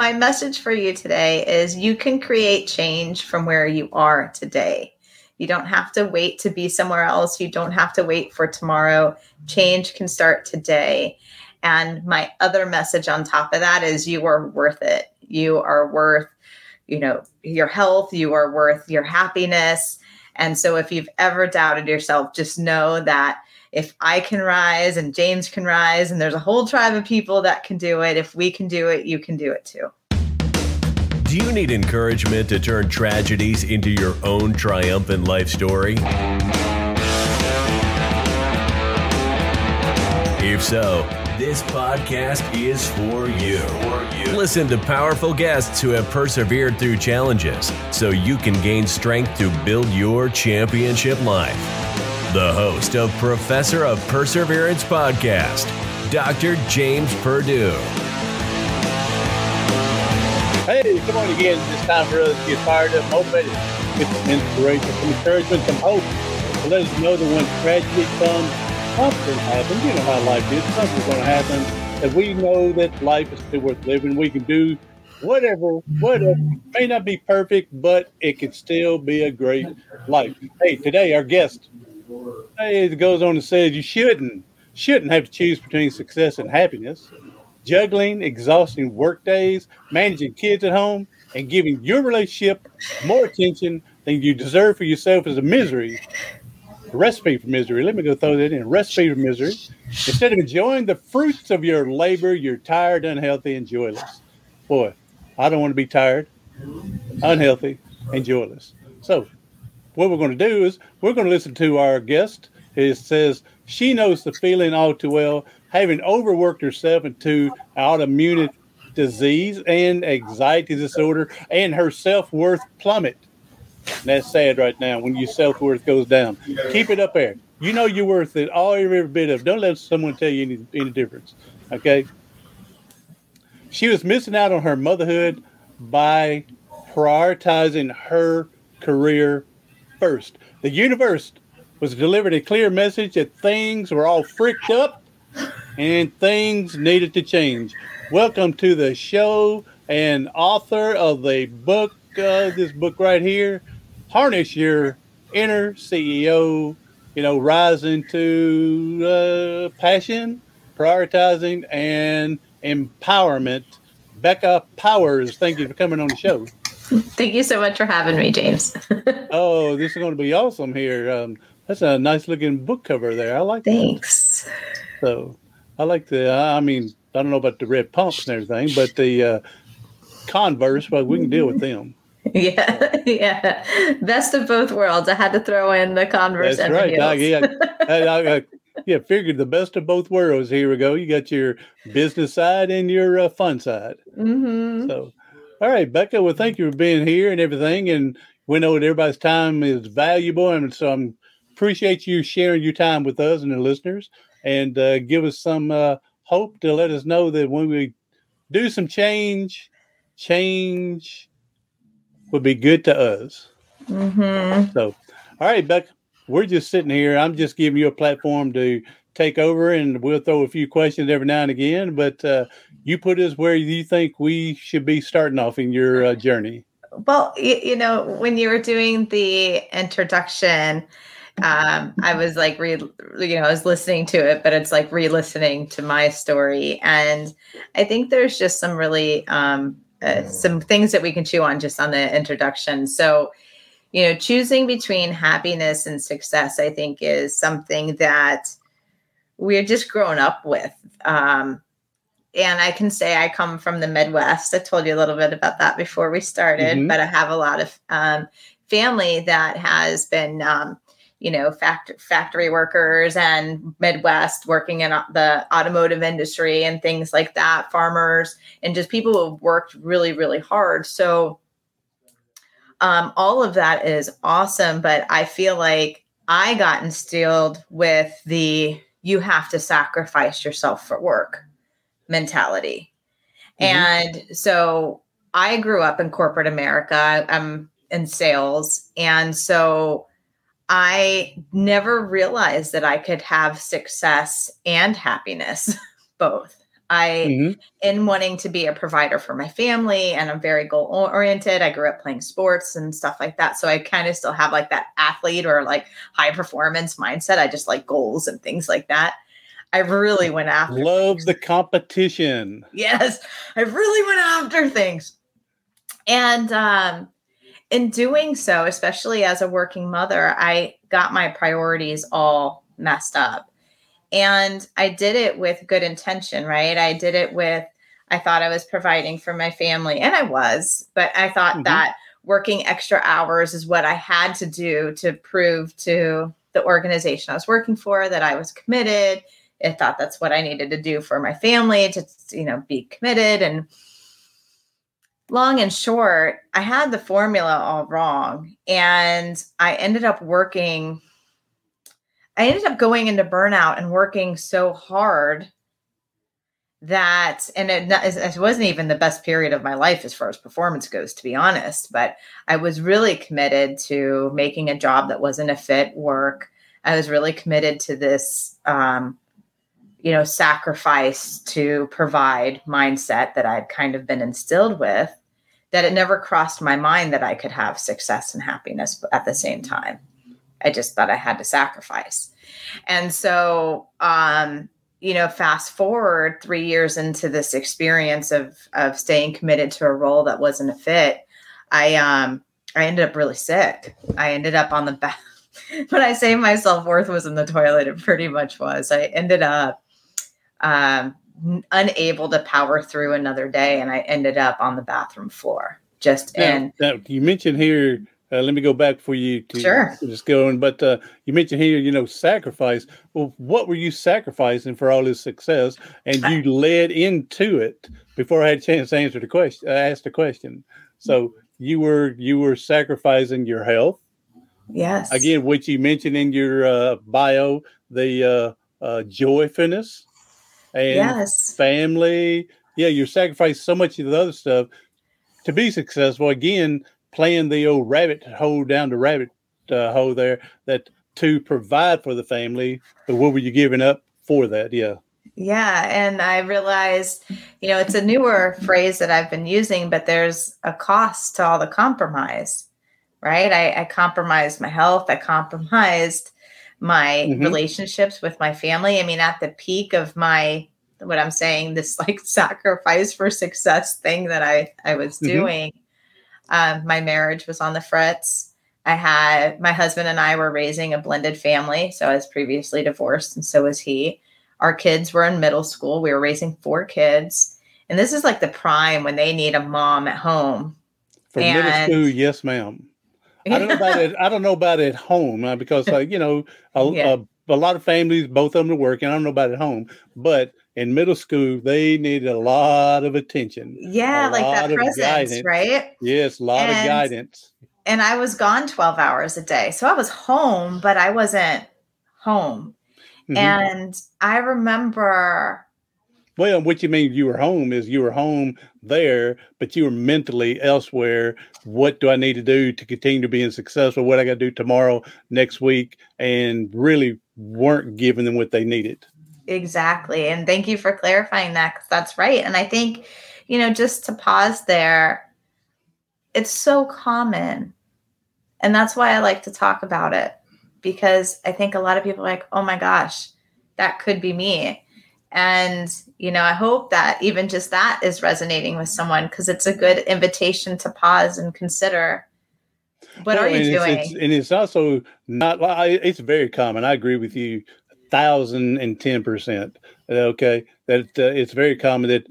my message for you today is you can create change from where you are today. You don't have to wait to be somewhere else. You don't have to wait for tomorrow. Change can start today. And my other message on top of that is you are worth it. You are worth, you know, your health, you are worth your happiness. And so if you've ever doubted yourself, just know that if I can rise and James can rise, and there's a whole tribe of people that can do it, if we can do it, you can do it too. Do you need encouragement to turn tragedies into your own triumphant life story? If so, this podcast is for you. Listen to powerful guests who have persevered through challenges so you can gain strength to build your championship life. The host of Professor of Perseverance podcast, Dr. James Perdue. Hey, come on again. It's time for us to get fired up, motivated, get some inspiration, some encouragement, some hope. To let us know that when tragedy comes, something happens. You know how life is. Something's going to happen. That we know that life is still worth living. We can do whatever, whatever. May not be perfect, but it can still be a great life. Hey, today our guest, hey, it goes on and says you shouldn't shouldn't have to choose between success and happiness juggling exhausting work days, managing kids at home, and giving your relationship more attention than you deserve for yourself is a misery. Recipe for misery. Let me go throw that in. Recipe for misery. Instead of enjoying the fruits of your labor, you're tired, unhealthy, and joyless. Boy, I don't want to be tired, unhealthy, and joyless. So, what we're going to do is we're going to listen to our guest. It says she knows the feeling all too well having overworked herself into autoimmune disease and anxiety disorder, and her self worth plummet. And that's sad right now when your self worth goes down. Keep it up there. You know you're worth it all every bit of. Don't let someone tell you any, any difference. Okay. She was missing out on her motherhood by prioritizing her career first. The universe was delivered a clear message that things were all freaked up and things needed to change. Welcome to the show and author of the book, uh, this book right here, Harness Your Inner CEO, you know, rising to uh, passion, prioritizing, and empowerment. Becca Powers, thank you for coming on the show. Thank you so much for having me, James. oh, this is going to be awesome here. Um, that's a nice looking book cover there. I like Thanks. That. So I like the. I mean, I don't know about the red pumps and everything, but the uh, Converse, but we can deal with them. Yeah, yeah. Best of both worlds. I had to throw in the Converse. That's right. I, yeah, I, I, yeah. Figured the best of both worlds. Here we go. You got your business side and your uh, fun side. Mm-hmm. So, all right, Becca. Well, thank you for being here and everything. And we know that everybody's time is valuable, and so I appreciate you sharing your time with us and the listeners and uh, give us some uh, hope to let us know that when we do some change, change would be good to us. Mm-hmm. So, all right, Beck, we're just sitting here. I'm just giving you a platform to take over, and we'll throw a few questions every now and again. But uh, you put us where you think we should be starting off in your uh, journey. Well, you, you know, when you were doing the introduction, um, I was like, re, you know, I was listening to it, but it's like re-listening to my story, and I think there's just some really um, uh, some things that we can chew on just on the introduction. So, you know, choosing between happiness and success, I think, is something that we're just grown up with. Um, and I can say I come from the Midwest. I told you a little bit about that before we started, mm-hmm. but I have a lot of um, family that has been um, you know factory factory workers and midwest working in the automotive industry and things like that farmers and just people who have worked really really hard so um, all of that is awesome but i feel like i got instilled with the you have to sacrifice yourself for work mentality mm-hmm. and so i grew up in corporate america i'm in sales and so I never realized that I could have success and happiness both. I, mm-hmm. in wanting to be a provider for my family, and I'm very goal oriented. I grew up playing sports and stuff like that. So I kind of still have like that athlete or like high performance mindset. I just like goals and things like that. I really went after. Love things. the competition. Yes, I really went after things, and um, in doing so, especially as a working mother, I got my priorities all messed up and I did it with good intention, right? I did it with, I thought I was providing for my family, and I was, but I thought mm-hmm. that working extra hours is what I had to do to prove to the organization I was working for that I was committed. I thought that's what I needed to do for my family to, you know, be committed. And long and short, I had the formula all wrong. And I ended up working I ended up going into burnout and working so hard that, and it, it, wasn't even the best period of my life as far as performance goes, to be honest, but I was really committed to making a job that wasn't a fit work. I was really committed to this, um, you know, sacrifice to provide mindset that I'd kind of been instilled with that it never crossed my mind that I could have success and happiness at the same time. I just thought I had to sacrifice. And so, um, you know, fast forward three years into this experience of of staying committed to a role that wasn't a fit, I um I ended up really sick. I ended up on the back. when I say my self worth was in the toilet, it pretty much was. I ended up um, unable to power through another day, and I ended up on the bathroom floor. Just now, in. Now, you mentioned here uh, let me go back for you to sure. just go on. But uh, you mentioned here, you know, sacrifice. Well, what were you sacrificing for all this success? And you led into it before I had a chance to answer the question. I uh, asked the question. So you were you were sacrificing your health. Yes. Again, which you mentioned in your uh, bio, the uh, uh, joyfulness and yes. family. Yeah, you sacrificed so much of the other stuff to be successful. Again, playing the old rabbit hole down the rabbit uh, hole there that to provide for the family but what were you giving up for that yeah yeah and i realized you know it's a newer phrase that i've been using but there's a cost to all the compromise right i, I compromised my health i compromised my mm-hmm. relationships with my family i mean at the peak of my what i'm saying this like sacrifice for success thing that i i was mm-hmm. doing um, my marriage was on the fritz. I had my husband and I were raising a blended family. So I was previously divorced, and so was he. Our kids were in middle school. We were raising four kids. And this is like the prime when they need a mom at home. For and, middle school, yes, ma'am. I don't know about it. I don't know about at home uh, because, uh, you know, a, yeah. a, a, lot of families, both of them are working. I don't know about it at home, but in middle school, they needed a lot of attention. Yeah, like that presence, guidance. right? Yes, a lot and, of guidance. And I was gone 12 hours a day. So I was home, but I wasn't home. Mm-hmm. And I remember. Well, what you mean you were home is you were home there, but you were mentally elsewhere. What do I need to do to continue to being successful? What I got to do tomorrow, next week, and really weren't giving them what they needed. Exactly. And thank you for clarifying that because that's right. And I think, you know, just to pause there, it's so common. And that's why I like to talk about it because I think a lot of people are like, oh my gosh, that could be me. And, you know, I hope that even just that is resonating with someone because it's a good invitation to pause and consider what are you doing? It's, and it's also not, it's very common. I agree with you thousand and ten percent. Okay, that uh, it's very common that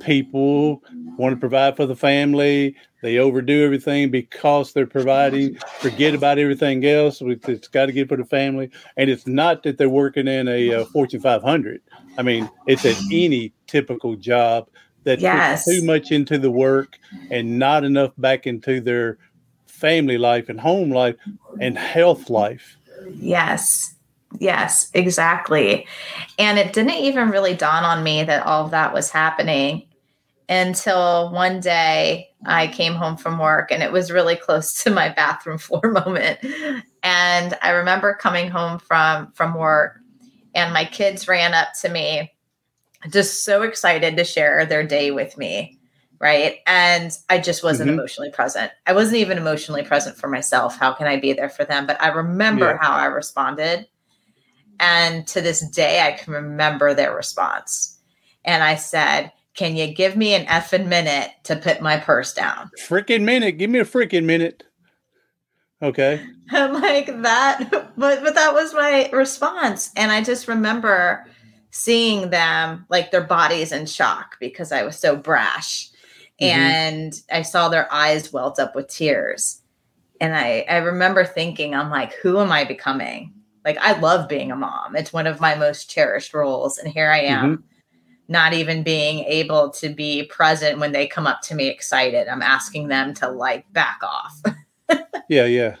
people want to provide for the family. They overdo everything because they're providing. Forget about everything else. It's got to get for the family, and it's not that they're working in a uh, Fortune 500. I mean, it's at any typical job that yes. puts too much into the work and not enough back into their family life and home life and health life. Yes. Yes, exactly. And it didn't even really dawn on me that all of that was happening until one day I came home from work and it was really close to my bathroom floor moment. And I remember coming home from from work and my kids ran up to me just so excited to share their day with me. Right. And I just wasn't Mhm. emotionally present. I wasn't even emotionally present for myself. How can I be there for them? But I remember Yeah. how I responded. And to this day, I can remember their response. And I said, Can you give me an effing minute to put my purse down? Freaking minute. Give me a freaking minute. Okay. I'm like that, but but that was my response, and I just remember seeing them like their bodies in shock because I was so brash, Mhm. and I saw their eyes welt up with tears, and I I remember thinking, I'm like, who am I becoming? Like I love being a mom; it's one of my most cherished roles, and here I am. Mm-hmm. Not even being able to be present when they come up to me excited. I'm asking them to like back off. Yeah, yeah.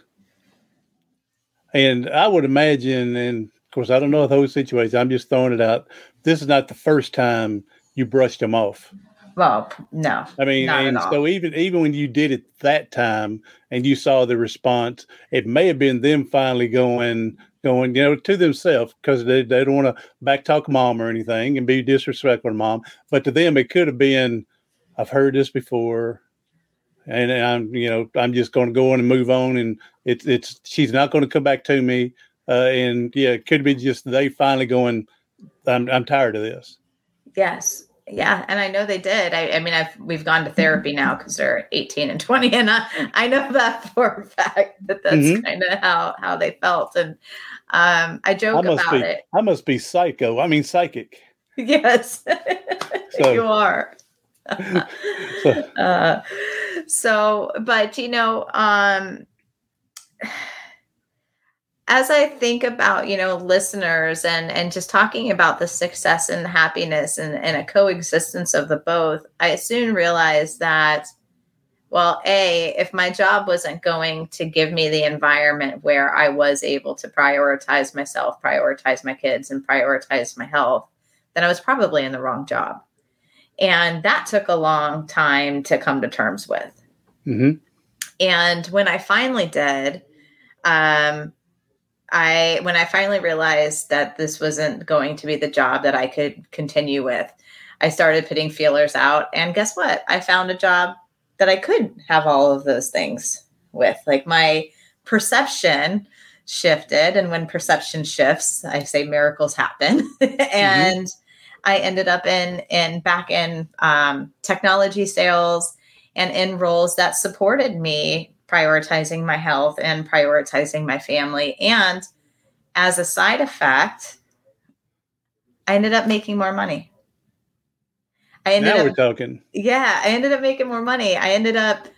And I would imagine, and of course, I don't know those situations. I'm just throwing it out. This is not the first time you brushed them off. Well, no. I mean, and so even even when you did it that time, and you saw the response, it may have been them finally going going, you know, to themselves because they, they don't want to backtalk mom or anything and be disrespectful to mom. But to them, it could have been, I've heard this before, and I'm, you know, I'm just going to go on and move on, and it's it's she's not going to come back to me. Uh, and yeah, it could be just they finally going, I'm I'm tired of this. Yes. Yeah. And I know they did. I, I mean, I've we've gone to therapy now because they're 18 and 20. And I, I know that for a fact that that's Mhm. kind of how how they felt. And um I I joke must about be it. I must be psycho. I mean psychic. Yes. So- you are. So, uh, so but you know um as i think about you know listeners and and just talking about the success and happiness and, and a coexistence of the both i soon realized that well a if my job wasn't going to give me the environment where i was able to prioritize myself prioritize my kids and prioritize my health then i was probably in the wrong job and that took a long time to come to terms with. mhm. And when I finally did, um, I when I finally realized that this wasn't going to be the job that I could continue with, I started putting feelers out. And guess what? I found a job that I could have all of those things with. Like my perception shifted, and when perception shifts, I say miracles happen. and I ended up in in back in um, technology sales and in roles that supported me prioritizing my health and prioritizing my family. And as a side effect, I ended up making more money. I ended Now up we're talking. yeah, I ended up making more money. I ended up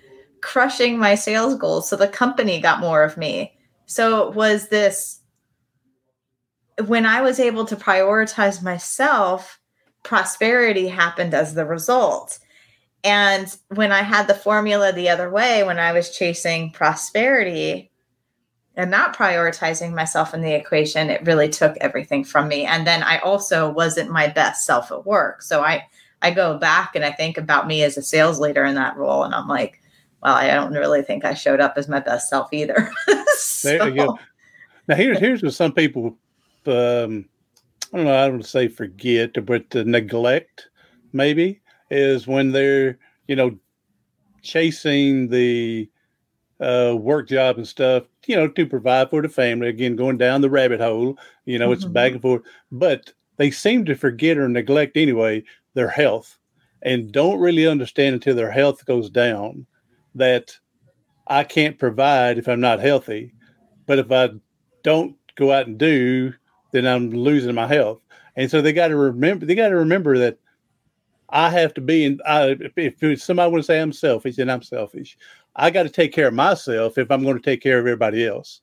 crushing my sales goals. So the company got more of me. So it was this when I was able to prioritize myself, prosperity happened as the result. And when I had the formula the other way, when I was chasing prosperity and not prioritizing myself in the equation, it really took everything from me. And then I also wasn't my best self at work. So I I go back and I think about me as a sales leader in that role, and I'm like, well, I don't really think I showed up as my best self either. There you go. Now here's here's what some people um I don't know, I don't say forget, but to neglect maybe is when they're, you know, chasing the uh work job and stuff, you know, to provide for the family. Again, going down the rabbit hole, you know, it's Mhm. back and forth. But they seem to forget or neglect anyway their health and don't really understand until their health goes down that I can't provide if I'm not healthy. But if I don't go out and do, then I'm losing my health. And so they got to remember, they got to remember that I have to be in, I, if- if somebody to say I'm selfish, then I'm selfish. I got to take care of myself if I'm going to take care of everybody else.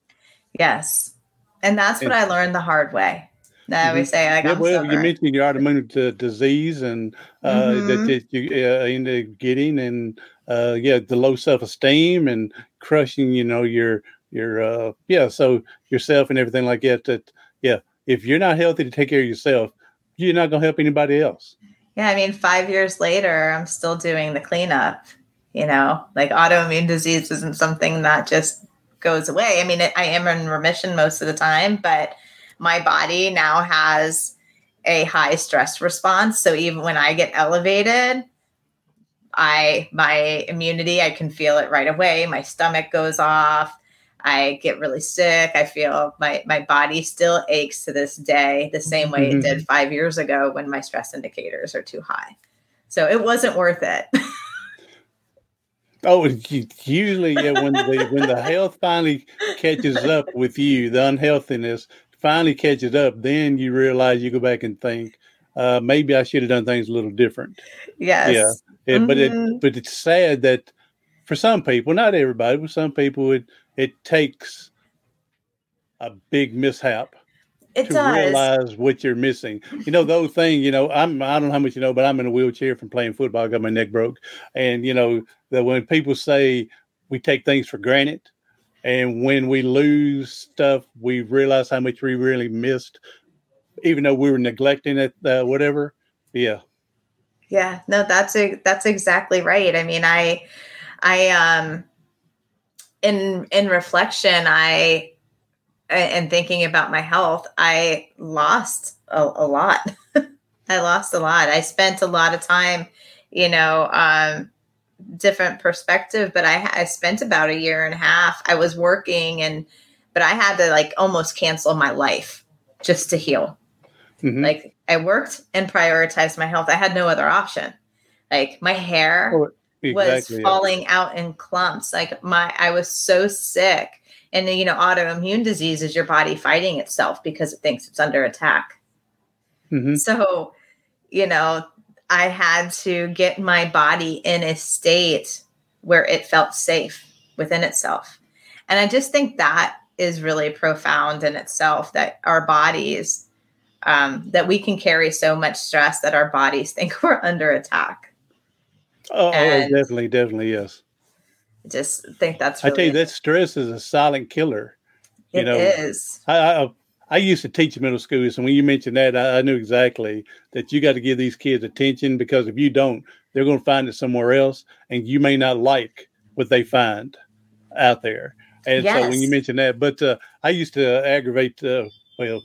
yes, and that's what I learned the hard way. I always say, like, Yeah, well, you mentioned your autoimmune to disease and uh, Mhm. that, that you uh, ended up getting, and uh, yeah, the low self esteem and crushing, you know, your your uh, yeah, so yourself and everything like that. That yeah, if you're not healthy to take care of yourself, you're not going to help anybody else. Yeah, I mean, five years later, I'm still doing the cleanup. You know, like autoimmune disease isn't something that just goes away. I mean, it, I am in remission most of the time, but my body now has a high stress response. So even when I get elevated, I my immunity, I can feel it right away. My stomach goes off. I get really sick. I feel my my body still aches to this day, the same way mm-hmm. it did five years ago when my stress indicators are too high. So it wasn't worth it. oh, usually yeah, when the when the health finally catches up with you, the unhealthiness finally catches up, then you realize you go back and think, uh, maybe I should have done things a little different. Yes. Yeah. It, mm-hmm. But it but it's sad that for some people, not everybody, but some people, it it takes a big mishap it to does. realize what you're missing. You know, those thing, you know, I'm I don't know how much you know, but I'm in a wheelchair from playing football. I got my neck broke. And you know, that when people say we take things for granted, and when we lose stuff, we realize how much we really missed, even though we were neglecting it, uh, whatever. Yeah. Yeah, no, that's a, that's exactly right. I mean, I, I, um, in in reflection, I and thinking about my health, I lost a, a lot. I lost a lot. I spent a lot of time, you know, um, different perspective, but I, I spent about a year and a half. I was working and, but I had to like almost cancel my life just to heal. Mm-hmm. Like I worked and prioritized my health. I had no other option. Like my hair, exactly, was falling yeah. out in clumps. Like my, I was so sick. And you know, autoimmune disease is your body fighting itself because it thinks it's under attack. Mm-hmm. So, you know, I had to get my body in a state where it felt safe within itself. And I just think that is really profound in itself that our bodies, um, that we can carry so much stress that our bodies think we're under attack. Oh, oh definitely, definitely, yes. I just think that's. Really I tell you, that stress is a silent killer. It you know, is. I, I, I used to teach middle schools, and when you mentioned that, I, I knew exactly that you got to give these kids attention because if you don't, they're going to find it somewhere else, and you may not like what they find out there. And yes. so when you mentioned that, but uh, I used to aggravate. Uh, well,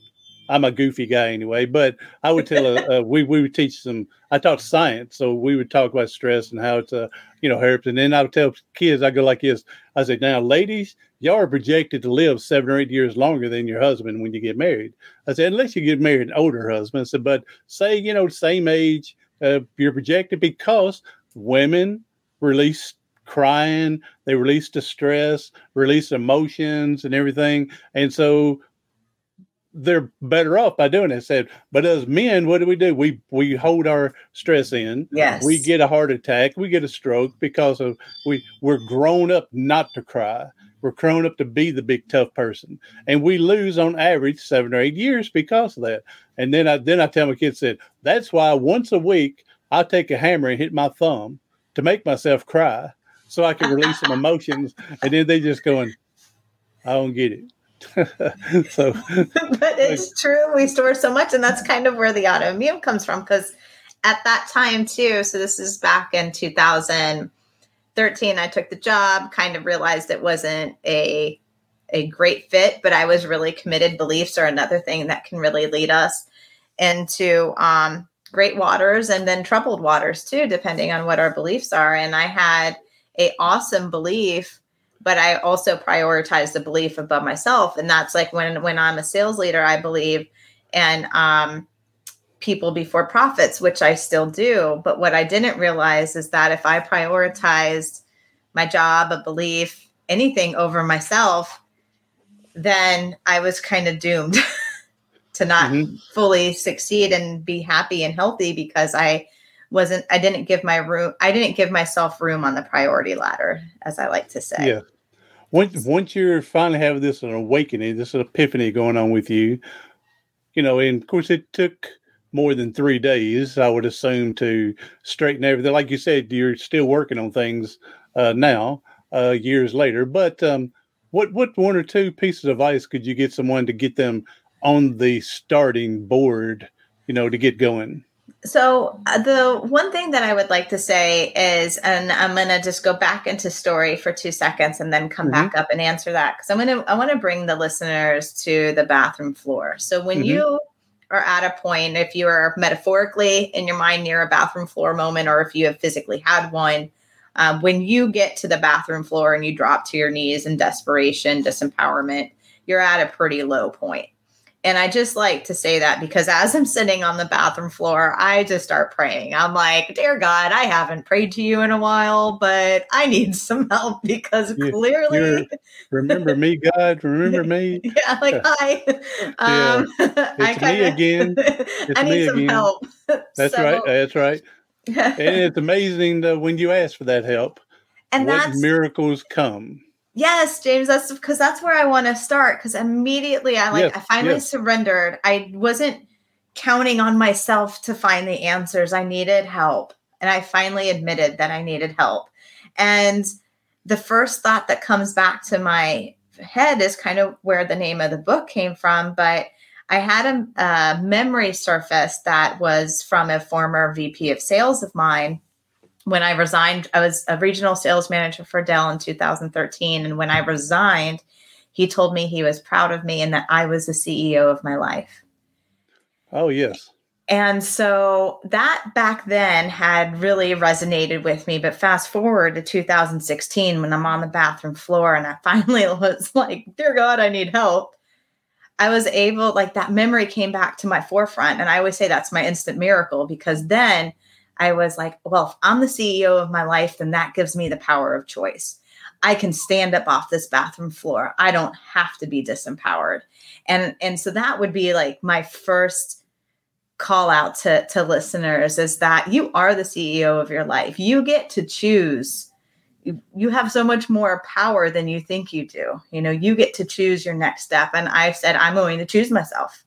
I'm a goofy guy anyway, but I would tell uh, uh, we we would teach them. I taught science, so we would talk about stress and how it's uh, you know helps. And then I would tell kids, I go like this. I said, now, ladies, y'all are projected to live seven or eight years longer than your husband when you get married. I said, unless you get married an older husband. I said, but say you know same age, uh, you're projected because women release crying, they release distress, release emotions and everything, and so they're better off by doing it. Said, but as men, what do we do? We we hold our stress in. Yes. We get a heart attack. We get a stroke because of we we're grown up not to cry. We're grown up to be the big tough person, and we lose on average seven or eight years because of that. And then I then I tell my kids said that's why once a week I take a hammer and hit my thumb to make myself cry so I can release some emotions. And then they just going, I don't get it. so, but it's true. We store so much, and that's kind of where the autoimmune comes from. Because at that time, too, so this is back in 2013, I took the job, kind of realized it wasn't a a great fit, but I was really committed. Beliefs are another thing that can really lead us into um, great waters and then troubled waters too, depending on what our beliefs are. And I had a awesome belief but I also prioritize the belief above myself. And that's like when when I'm a sales leader, I believe and um, people before profits, which I still do. But what I didn't realize is that if I prioritized my job, a belief, anything over myself, then I was kind of doomed to not mm-hmm. fully succeed and be happy and healthy because I wasn't I didn't give my room I didn't give myself room on the priority ladder as I like to say. Yeah once once you're finally having this an awakening, this epiphany going on with you, you know, and of course it took more than three days, I would assume, to straighten everything. Like you said, you're still working on things uh, now, uh, years later. But um, what what one or two pieces of advice could you get someone to get them on the starting board, you know, to get going? So uh, the one thing that I would like to say is, and I'm going to just go back into story for two seconds and then come mm-hmm. back up and answer that because I'm going to I want to bring the listeners to the bathroom floor. So when mm-hmm. you are at a point, if you are metaphorically in your mind near a bathroom floor moment, or if you have physically had one, um, when you get to the bathroom floor and you drop to your knees in desperation, disempowerment, you're at a pretty low point. And I just like to say that because as I'm sitting on the bathroom floor, I just start praying. I'm like, Dear God, I haven't prayed to you in a while, but I need some help because you, clearly. Remember me, God? Remember me? yeah, like, hi. Um, yeah. It's kinda, me again. It's I need some again. help. That's so, right. That's right. and it's amazing that when you ask for that help. And what miracles come. Yes, James, that's because that's where I want to start. Because immediately I like yes, I finally yes. surrendered. I wasn't counting on myself to find the answers. I needed help. And I finally admitted that I needed help. And the first thought that comes back to my head is kind of where the name of the book came from. But I had a, a memory surface that was from a former VP of sales of mine when I resigned, I was a regional sales manager for Dell in 2013. And when I resigned, he told me he was proud of me and that I was the CEO of my life. Oh, yes. And so that back then had really resonated with me. But fast forward to 2016 when I'm on the bathroom floor and I finally was like, Dear God, I need help. I was able, like, that memory came back to my forefront. And I always say that's my instant miracle because then I was like, well, if I'm the CEO of my life, then that gives me the power of choice. I can stand up off this bathroom floor. I don't have to be disempowered. And and so that would be like my first call out to to listeners is that you are the CEO of your life. You get to choose. You, you have so much more power than you think you do. You know, you get to choose your next step and I said I'm going to choose myself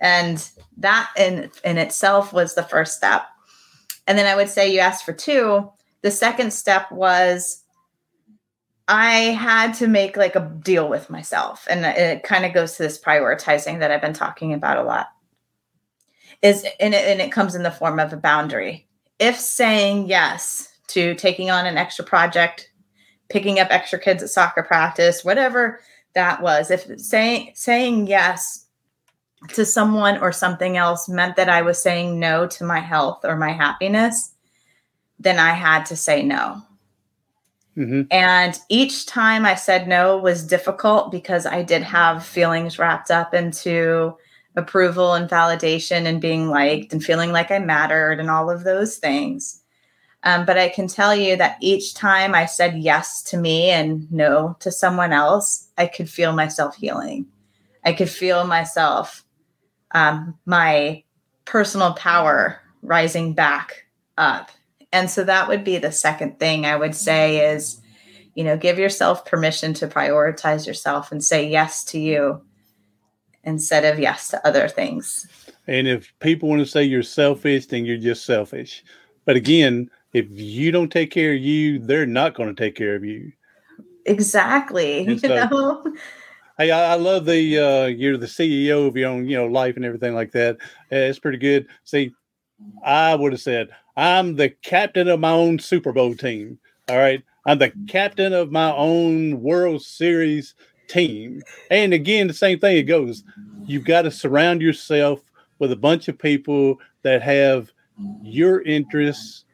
and that in in itself was the first step. And then i would say you asked for two. The second step was i had to make like a deal with myself. And it kind of goes to this prioritizing that i've been talking about a lot. Is and it, and it comes in the form of a boundary. If saying yes to taking on an extra project picking up extra kids at soccer practice whatever that was if saying saying yes to someone or something else meant that I was saying no to my health or my happiness, then I had to say no. Mm-hmm. And each time I said no was difficult because I did have feelings wrapped up into approval and validation and being liked and feeling like I mattered and all of those things. Um, but I can tell you that each time I said yes to me and no to someone else, I could feel myself healing. I could feel myself um, my personal power rising back up. And so that would be the second thing I would say is, you know, give yourself permission to prioritize yourself and say yes to you instead of yes to other things. And if people want to say you're selfish, then you're just selfish. But again, if you don't take care of you, they're not going to take care of you. Exactly. And you know, Hey, I, I love the uh, you're the CEO of your own, you know, life and everything like that. Uh, it's pretty good. See, I would have said I'm the captain of my own Super Bowl team. All right, I'm the captain of my own World Series team. And again, the same thing. It goes. You've got to surround yourself with a bunch of people that have your interests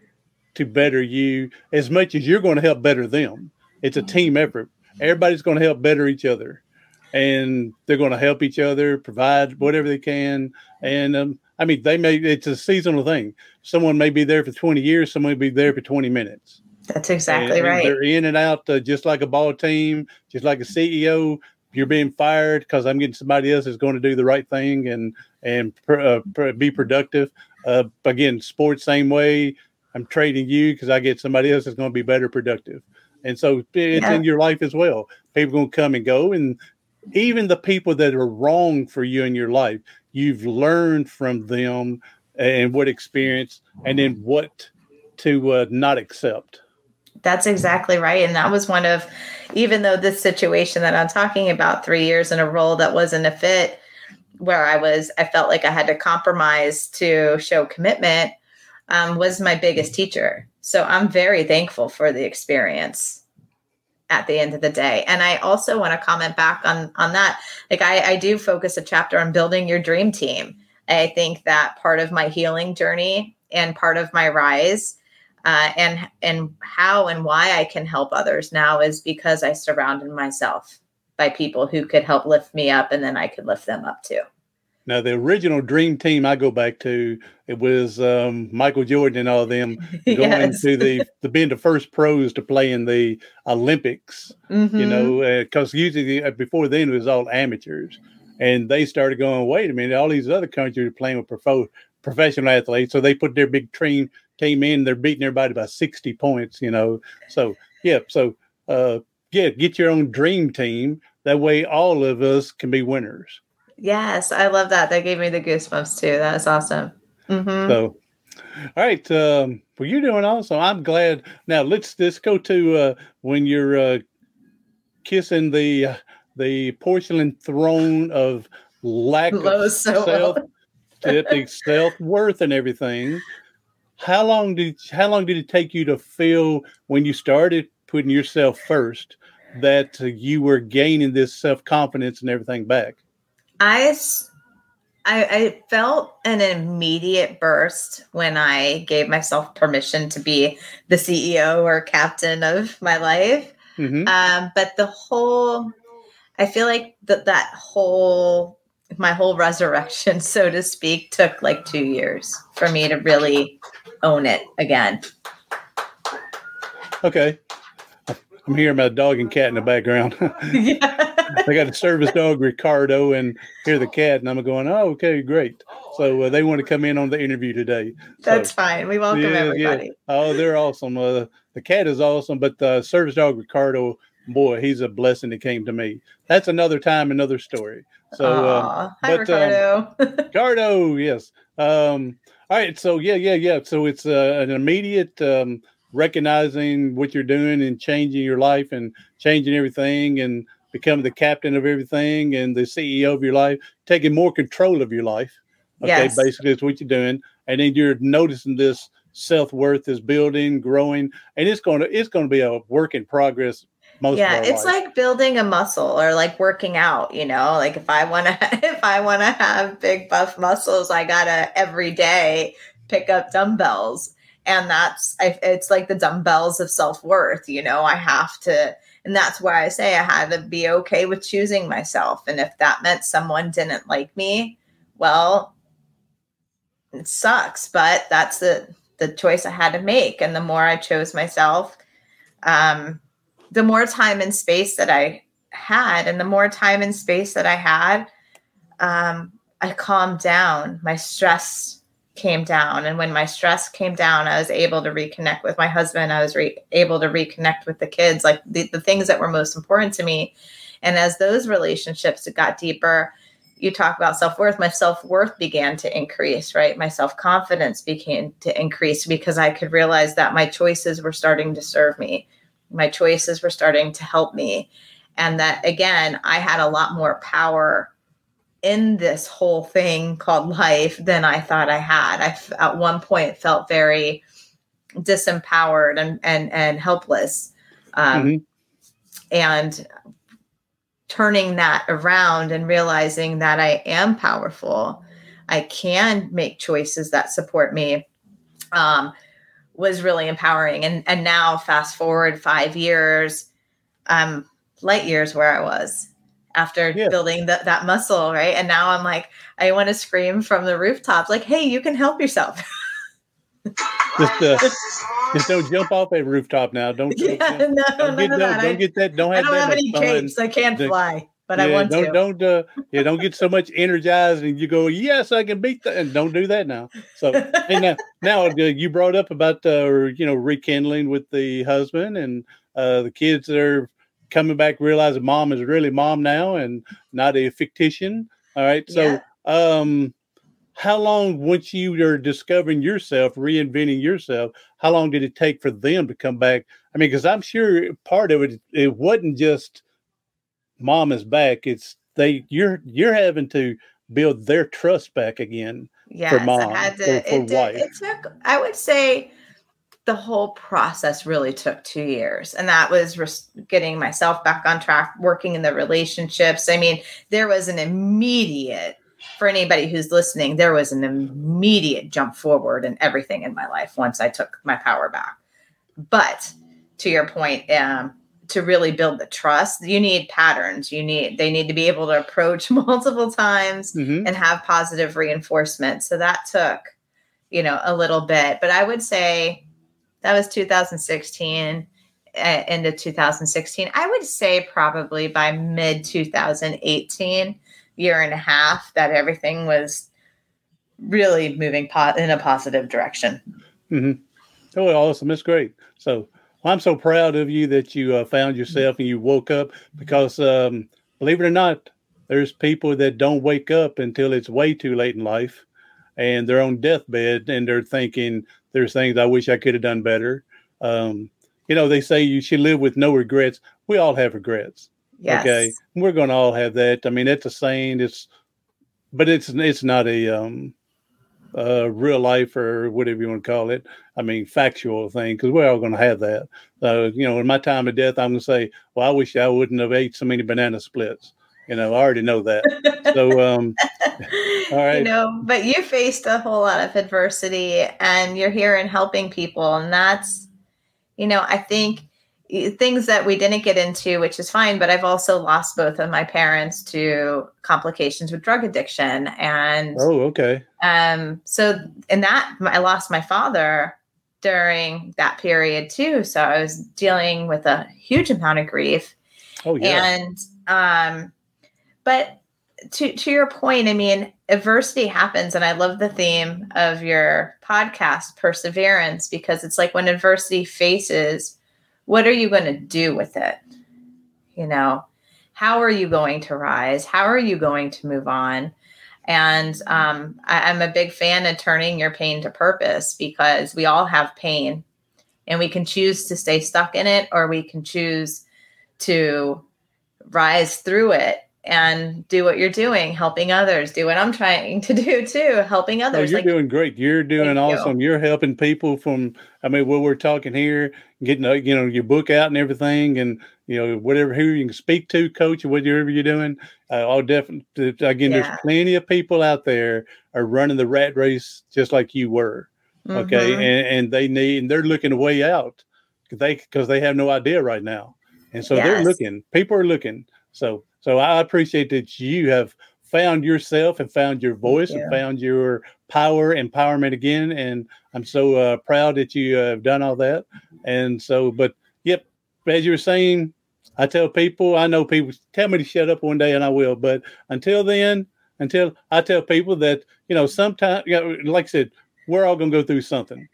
to better you as much as you're going to help better them. It's a team effort. Everybody's going to help better each other and they're going to help each other, provide whatever they can. And um, I mean, they may, it's a seasonal thing. Someone may be there for 20 years, someone may be there for 20 minutes. That's exactly and, right. they're in and out uh, just like a ball team, just like a CEO. You're being fired because I'm getting somebody else that's going to do the right thing and and uh, be productive. Uh, again, sports same way. I'm trading you because I get somebody else that's going to be better productive. And so it's yeah. in your life as well. People going to come and go, and even the people that are wrong for you in your life, you've learned from them and what experience, and then what to uh, not accept. That's exactly right. And that was one of, even though this situation that I'm talking about, three years in a role that wasn't a fit, where I was, I felt like I had to compromise to show commitment, um, was my biggest teacher. So I'm very thankful for the experience at the end of the day. And I also want to comment back on on that. Like I, I do focus a chapter on building your dream team. I think that part of my healing journey and part of my rise uh, and and how and why I can help others now is because I surrounded myself by people who could help lift me up and then I could lift them up too. Now, the original dream team I go back to, it was um, Michael Jordan and all of them going yes. to the, the being the first pros to play in the Olympics, mm-hmm. you know, because uh, usually uh, before then it was all amateurs. And they started going, wait a minute, all these other countries are playing with profo- professional athletes. So they put their big team, team in, they're beating everybody by 60 points, you know. So, yeah, so uh, yeah, get your own dream team. That way all of us can be winners. Yes, I love that. That gave me the goosebumps too. That was awesome. Mm-hmm. So, all right. Um, well, you're doing awesome. I'm glad. Now let's let's go to uh, when you're uh, kissing the uh, the porcelain throne of lack Low of so self, self worth and everything. How long did how long did it take you to feel when you started putting yourself first that you were gaining this self confidence and everything back? I, I, I felt an immediate burst when I gave myself permission to be the CEO or captain of my life. Mm-hmm. Um, but the whole, I feel like that that whole my whole resurrection, so to speak, took like two years for me to really own it again. Okay. I'm hearing my dog and cat in the background. yeah. I got a service dog, Ricardo, and here the cat, and I'm going, oh, okay, great. So uh, they want to come in on the interview today. That's so, fine. We welcome yeah, everybody. Yeah. Oh, they're awesome. Uh, the cat is awesome, but the service dog, Ricardo, boy, he's a blessing that came to me. That's another time, another story. So, uh, hi, but, um, Ricardo. Um, Ricardo, yes. Um, all right. So, yeah, yeah, yeah. So it's uh, an immediate um, recognizing what you're doing and changing your life and changing everything and become the captain of everything and the CEO of your life, taking more control of your life. Okay, yes. basically, it's what you're doing, and then you're noticing this self worth is building, growing, and it's going to it's going to be a work in progress. Most yeah, it's life. like building a muscle or like working out. You know, like if I want to if I want to have big buff muscles, I gotta every day pick up dumbbells, and that's it's like the dumbbells of self worth. You know, I have to and that's why I say I had to be okay with choosing myself. And if that meant someone didn't like me, well, it sucks, but that's the the choice I had to make. And the more I chose myself, um, the more time and space that I had, and the more time and space that I had, um, I calmed down. My stress came down. And when my stress came down i was able to reconnect with my husband. I was re- able to reconnect with the kids like the, the things that were most important to me. And as those relationships got deeper you talk about self-worth my self-worth began to increase right? My self-confidence began to increase because i could realize that my choices were starting to serve me. My choices were starting to help me. And that again i had a lot more power in this whole thing called life than I thought I had. I at one point felt very disempowered and and and helpless, um, mm-hmm. and turning that around and realizing that I am powerful, I can make choices that support me. Um, was really empowering and and now fast forward five years um light years where i was after yeah. building the, that muscle, right? And now I'm like, I want to scream from the rooftops, like, "Hey, you can help yourself." just, uh, just don't jump off a rooftop now. Don't, yeah, don't, no, don't, get, don't, don't, get that. Don't have, I don't have any capes. I can't fly, but yeah, I want don't, to. Don't uh, yeah, don't get so much energized and you go, yes, I can beat that, and don't do that now. So and now, now uh, you brought up about uh, you know rekindling with the husband and uh, the kids that are coming back realizing mom is really mom now and not a fictitious. All right. So, yeah. um, how long once you are discovering yourself, reinventing yourself, how long did it take for them to come back? I mean, because I'm sure part of it it wasn't just mom is back. It's they you're you're having to build their trust back again yes, for mom I had to, for, for it, wife. It took I would say the whole process really took two years and that was res- getting myself back on track working in the relationships. I mean there was an immediate for anybody who's listening there was an immediate jump forward in everything in my life once i took my power back. But to your point um, to really build the trust you need patterns. You need they need to be able to approach multiple times Mhm. and have positive reinforcement. So that took you know a little bit. But i would say that was 2016 uh, into 2016 i would say probably by mid 2018 year and a half that everything was really moving po- in a positive direction Mm-hmm. Oh, awesome! That's great. So well, I'm so proud of you that you uh, found yourself and you woke up because, um, believe it or not, there's people that don't wake up until it's way too late in life, and they're on deathbed and they're thinking there's things I wish I could have done better. Um, you know, they say you should live with no regrets. We all have regrets. yes Okay, we're going to all have that. I mean, it's a saying. It's, but it's it's not a um, uh, real life or whatever you want to call it. I mean, factual thing because we're all going to have that. So, you know, in my time of death, I'm going to say, well, I wish I wouldn't have ate so many banana splits. You know, I already know that. So, um, all right. you know but you faced a whole lot of adversity and you're here and helping people and that's you know i think things that we didn't get into which is fine but i've also lost both of my parents to complications with drug addiction and oh, okay. um so in that i lost my father during that period too so i was dealing with a huge amount of grief Oh, yeah. and um but to to your point i mean adversity happens and i love the theme of your podcast perseverance because it's like when adversity faces what are you going to do with it? You know how are you going to rise? How are you going to move on? And um, I, i'm a big fan of turning your pain to purpose because we all have pain and we can choose to stay stuck in it or we can choose to rise through it and do what you're doing, helping others, do what I'm trying to do too, helping Oh, others. you're like, doing great. You're doing Thank you. awesome. You're helping people from, I mean, what we're talking here, getting, uh, you know, your book out and everything, and, you know, whatever, who you can speak to, coach, or whatever you're doing. Uh, I'll definitely, again, Yeah. there's plenty of people out there are running the rat race just like you were. Okay. mhm. And, and they need, and they're looking a way out because they, because they have no idea right now. And so they're looking, people are looking. So, so I appreciate that you have found yourself and found your voice and found your power empowerment again and i'm so uh, proud that you uh, have done all that. And so but yep as you were saying i tell people i know people tell me to shut up one day and i will but until then until i tell people that you know sometimes you know, like i said we're all going to go through something.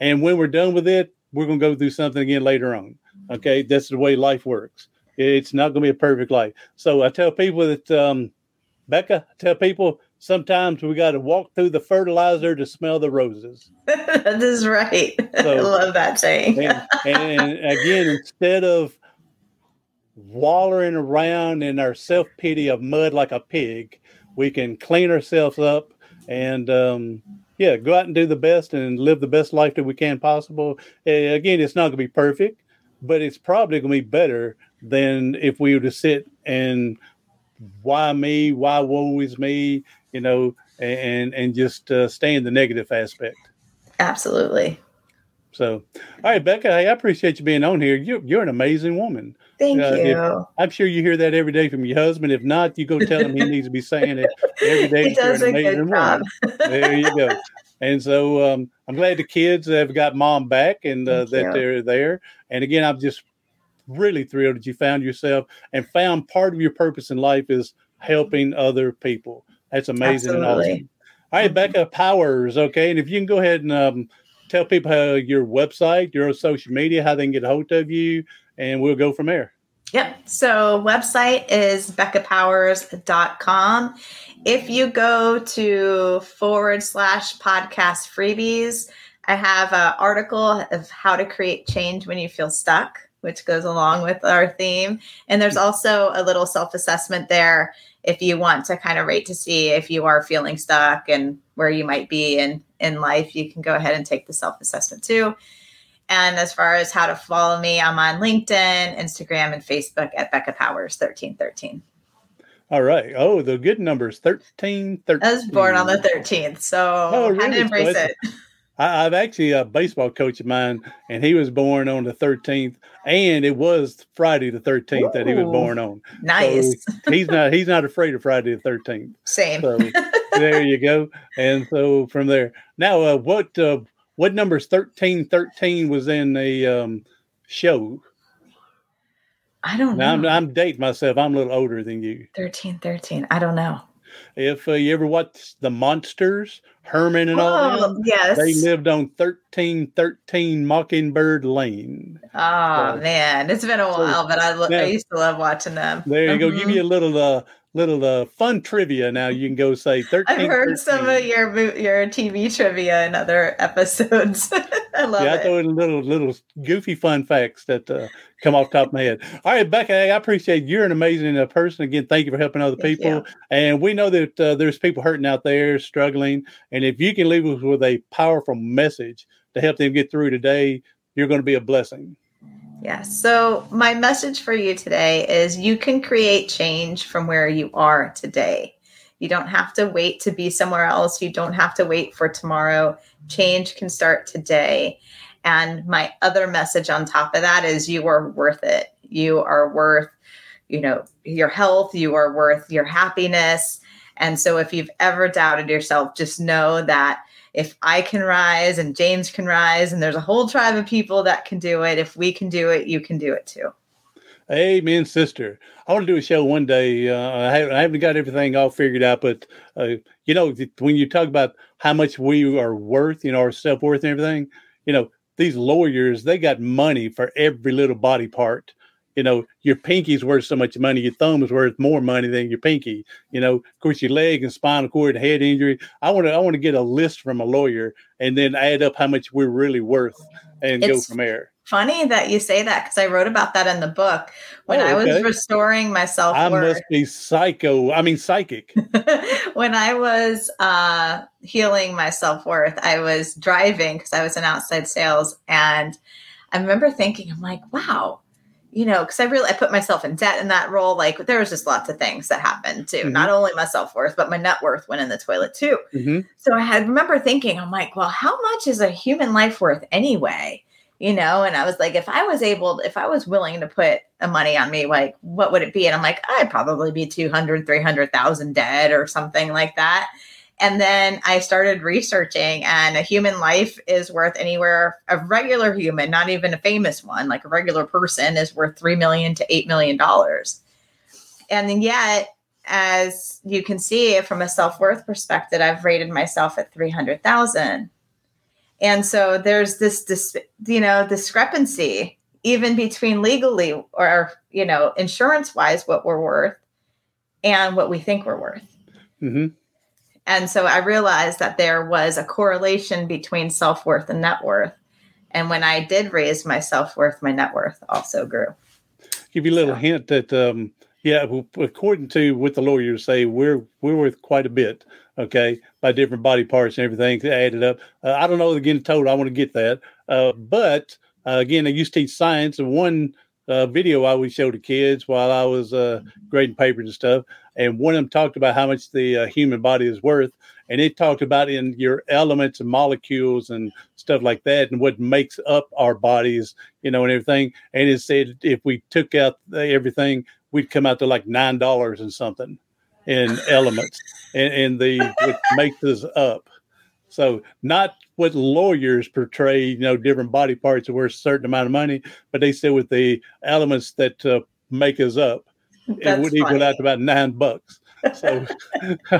And when we're done with it we're going to go through something again later on. Okay? That's the way life works it's not going to be a perfect life so i tell people that um Becca, tell people sometimes we got to walk through the fertilizer to smell the roses. that is right. I love that saying. And, and again, instead of wallowing around in our self pity of mud like a pig, we can clean ourselves up and, um, yeah, go out and do the best and live the best life that we can possible. Uh, again, it's not going to be perfect, but it's probably going to be better than if we were to sit and why me, why woe is me, you know, and and just uh, stay in the negative aspect. Absolutely. So, all right, Becca, I appreciate you being on here. You're you're an amazing woman. Thank Uh, if- you. I'm sure you hear that every day from your husband. If not, you go tell him he needs to be saying it every day. He does an a good job. There you go. And so um, I'm glad the kids have got mom back and uh, that you. they're there. And again, I'm just really thrilled that you found yourself and found part of your purpose in life is helping other people. That's amazing and Absolutely. awesome. All right, Becca Powers. Okay. And if you can go ahead and um, tell people how your website, your social media, how they can get a hold of you, and we'll go from there. Yep. So website is beccapowers.com. If you go to forward slash podcast freebies, I have an article of how to create change when you feel stuck, which goes along with our theme. And there's mm-hmm. also a little self assessment there if you want to kind of rate to see if you are feeling stuck and where you might be in, in life. You can go ahead and take the self assessment too. And as far as how to follow me, I'm on LinkedIn, Instagram, and Facebook at Becca Powers 1313. All right. Oh, the good numbers 13, 13. I was born on the 13th, so oh, really? had to embrace so it. I, have actually a baseball coach of mine, and he was born on the 13th, and it was Friday the 13th Ooh, that he was born on. Nice. So he's not he's not afraid of Friday the 13th. Same. So there you go. And so from there, now uh, what uh, what numbers 13 13 was in the um, show? I don't know. I'm, I'm dating myself. I'm a little older than you. 13 13. I don't know. If uh, you ever watched The Munsters, Herman and all oh, yes. they lived on 1313 Mockingbird Lane. Oh, man. It's been a while, so, but I, lo- now, I used to love watching them. There you mm-hmm. go. Give you a little uh, little uh, fun trivia now. You can go say 13. I've heard 13. some of your your TV trivia in other episodes. I love yeah, it. I throw in little little goofy fun facts that uh, come off top of my head. All right, Becca, I appreciate you. you're an amazing uh, person. Again, thank you for helping other thank people. You. And we know that uh, there's people hurting out there, struggling. And if you can leave us with a powerful message to help them get through today, you're going to be a blessing. Yes. So, my message for you today is you can create change from where you are today. You don't have to wait to be somewhere else. You don't have to wait for tomorrow. Change can start today. And my other message on top of that is you are worth it. You are worth, you know, your health, you are worth your happiness. And so if you've ever doubted yourself, just know that if I can rise and James can rise, and there's a whole tribe of people that can do it, if we can do it, you can do it too. Amen, sister. I want to do a show one day. Uh, I, haven't, got everything all figured out, but uh, you know, when you talk about how much we are worth, you know, our self worth and everything, you know, these lawyers they got money for every little body part you know, your pinky's worth so much money, your thumb is worth more money than your pinky. You know, of course, your leg and spinal cord and head injury. I want to, I want to get a list from a lawyer and then add up how much we're really worth and it's go from there. Funny that you say that because I wrote about that in the book when oh, okay. I was restoring myself. I must be psycho. I mean, psychic. when I was uh, healing my self worth, I was driving because I was in outside sales and. I remember thinking, I'm like, wow, you know, because I really I put myself in debt in that role. Like there was just lots of things that happened too. Mm-hmm. Not only my self worth, but my net worth went in the toilet too. Mm-hmm. So I had remember thinking, I'm like, well, how much is a human life worth anyway? You know, and I was like, if I was able, if I was willing to put a money on me, like what would it be? And I'm like, I'd probably be 200, 300,000 dead or something like that. And then I started researching, and a human life is worth anywhere, a regular human, not even a famous one, like a regular person, is worth 3 million to $8 million. And yet, as you can see from a self worth perspective, I've rated myself at 300,000. And so there's this, this, you know, discrepancy even between legally or, you know, insurance wise, what we're worth and what we think we're worth. Mm-hmm. And so I realized that there was a correlation between self worth and net worth. And when I did raise my self worth, my net worth also grew. Give you a little so. hint that, um, yeah, according to what the lawyers say, we're we're worth quite a bit. Okay, by different body parts and everything added up. Uh, I don't know again total. I want to get that, uh, but uh, again, I used to teach science, and one uh, video I would show to kids while I was uh, grading papers and stuff. And one of them talked about how much the uh, human body is worth. And it talked about in your elements and molecules and stuff like that, and what makes up our bodies, you know, and everything. And it said if we took out everything, we'd come out to like nine dollars and something in elements, and, and the what makes us up. So not what lawyers portray, you know, different body parts are worth a certain amount of money, but they said with the elements that uh, make us up, it would equal out to about nine bucks. So,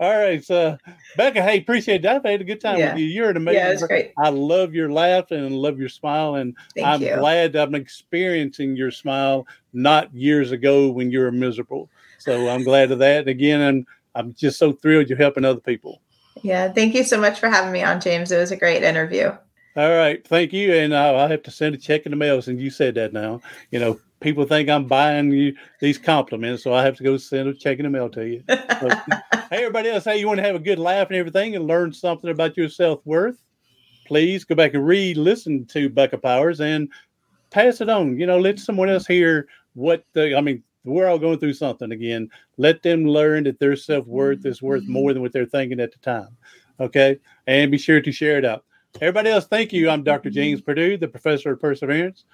all right. So, Becca, hey, appreciate that. I had a good time yeah. with you. You're an amazing. Yeah, it's great. I love your laugh and love your smile, and Thank I'm you. glad I'm experiencing your smile, not years ago when you were miserable. So I'm glad of that. Again, I'm I'm just so thrilled you're helping other people. Yeah. Thank you so much for having me on, James. It was a great interview. All right. Thank you. And I'll have to send a check in the mail since you said that now. You know, people think I'm buying you these compliments, so I have to go send a check in the mail to you. So, hey, everybody else, hey, you want to have a good laugh and everything and learn something about your self worth? please go back and re-listen to Becca Powers and pass it on. You know, let someone else hear what the. I mean, we're all going through something again. Let them learn that their self worth is worth more than what they're thinking at the time. Okay, and be sure to share it out. Everybody else, thank you. I'm Dr. James Perdue, the professor of perseverance.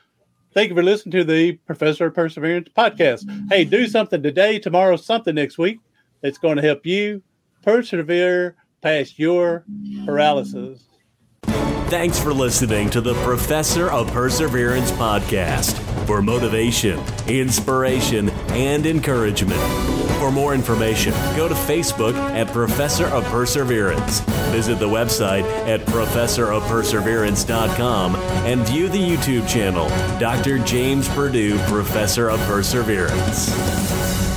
Thank you for listening to the Professor of Perseverance podcast. Hey, do something today, tomorrow, something next week that's going to help you persevere past your paralysis. Thanks for listening to the Professor of Perseverance podcast for motivation, inspiration, and encouragement. For more information, go to Facebook at Professor of Perseverance. Visit the website at professorofperseverance.com and view the YouTube channel, Dr. James Perdue, Professor of Perseverance.